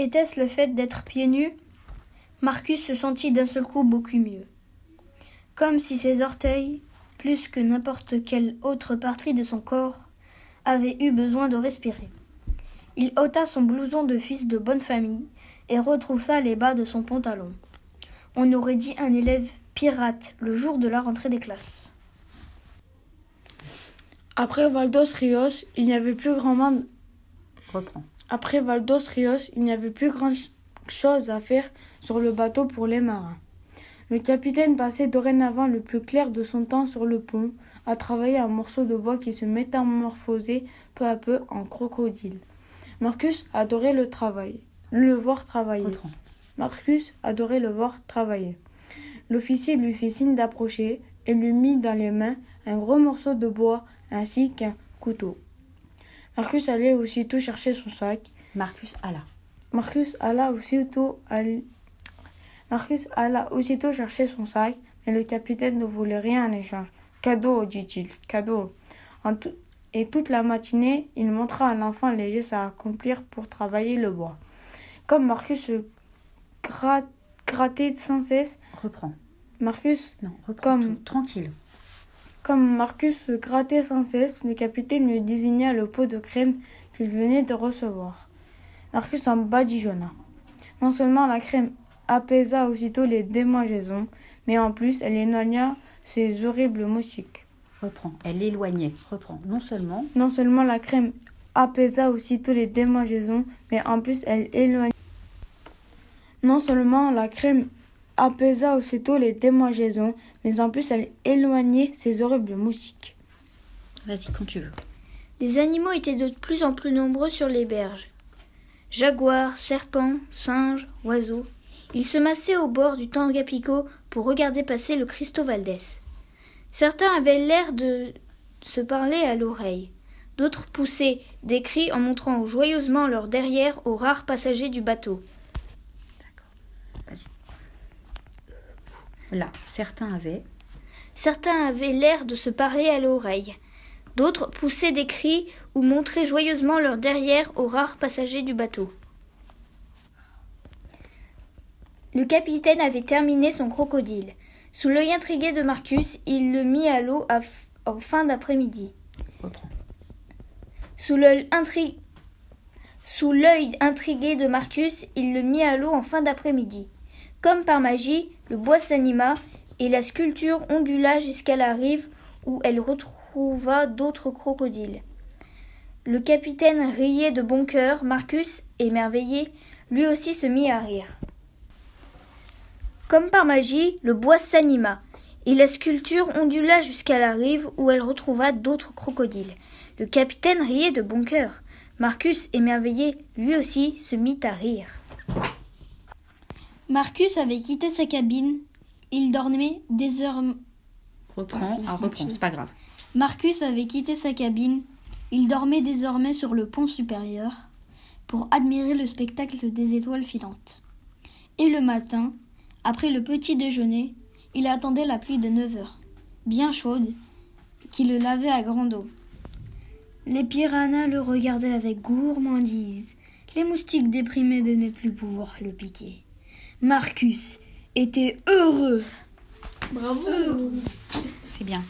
Était-ce le fait d'être pieds nus? Marcus se sentit d'un seul coup beaucoup mieux. Comme si ses orteils, plus que n'importe quelle autre partie de son corps, avaient eu besoin de respirer. Il ôta son blouson de fils de bonne famille et retroussa les bas de son pantalon. On aurait dit un élève pirate le jour de la rentrée des classes. Après Valdos Rios, il n'y avait plus grand monde. Reprends. Après Valdos Rios, il n'y avait plus grand chose à faire sur le bateau pour les marins. Le capitaine passait dorénavant le plus clair de son temps sur le pont, à travailler un morceau de bois qui se métamorphosait peu à peu en crocodile. Marcus adorait le travail, le voir travailler. Marcus adorait le voir travailler. L'officier lui fit signe d'approcher et lui mit dans les mains un gros morceau de bois ainsi qu'un couteau. Marcus allait aussitôt chercher son sac. Marcus alla. Marcus alla aussitôt all- Marcus alla aussitôt chercher son sac, mais le capitaine ne voulait rien en échange. Cadeau, dit-il, cadeau. En tout- Et toute la matinée, il montra à l'enfant les gestes à accomplir pour travailler le bois. Comme Marcus se gra- grattait sans cesse, Reprends. Marcus Non, reprends. Comme- tout. Tranquille. Comme Marcus se grattait sans cesse, le capitaine lui désigna le pot de crème qu'il venait de recevoir. Marcus en badigeonna. Non seulement la crème apaisa aussitôt les démangeaisons, mais en plus elle éloigna ces horribles moustiques. Reprends. Elle l'éloignait. Reprends. Non seulement. Non seulement la crème apaisa aussitôt les démangeaisons, mais en plus elle éloigna. Non seulement la crème apaisa aussitôt les démangeaisons, mais en plus elle éloignait ces horribles moustiques. Vas-y, quand tu veux. Les animaux étaient de plus en plus nombreux sur les berges. Jaguars, serpents, singes, oiseaux. Ils se massaient au bord du Tangapico pour regarder passer le Cristo Valdés. Certains avaient l'air de se parler à l'oreille. D'autres poussaient des cris en montrant joyeusement leur derrière aux rares passagers du bateau. Là, certains avaient. Certains avaient l'air de se parler à l'oreille. D'autres poussaient des cris ou montraient joyeusement leur derrière aux rares passagers du bateau. Le capitaine avait terminé son crocodile. Sous l'œil intrigué de Marcus, il le mit à l'eau en fin d'après-midi. Sous l'œil intrigué de Marcus, il le mit à l'eau en fin d'après-midi. Comme par magie, le bois s'anima et la sculpture ondula jusqu'à la rive où elle retrouva d'autres crocodiles. Le capitaine riait de bon cœur, Marcus, émerveillé, lui aussi se mit à rire. Comme par magie, le bois s'anima et la sculpture ondula jusqu'à la rive où elle retrouva d'autres crocodiles. Le capitaine riait de bon cœur. Marcus, émerveillé, lui aussi se mit à rire. Marcus avait quitté sa cabine. Il dormait désormais. Reprends. Merci, Ah, reprends. C'est pas grave. Marcus avait quitté sa cabine. Il dormait désormais sur le pont supérieur pour admirer le spectacle des étoiles filantes. Et le matin, après le petit déjeuner, il attendait la pluie de 9 heures, bien chaude, qui le lavait à grande eau. Les piranhas le regardaient avec gourmandise, les moustiques déprimés de ne plus pouvoir le piquer. Marcus était heureux. Bravo C'est bien.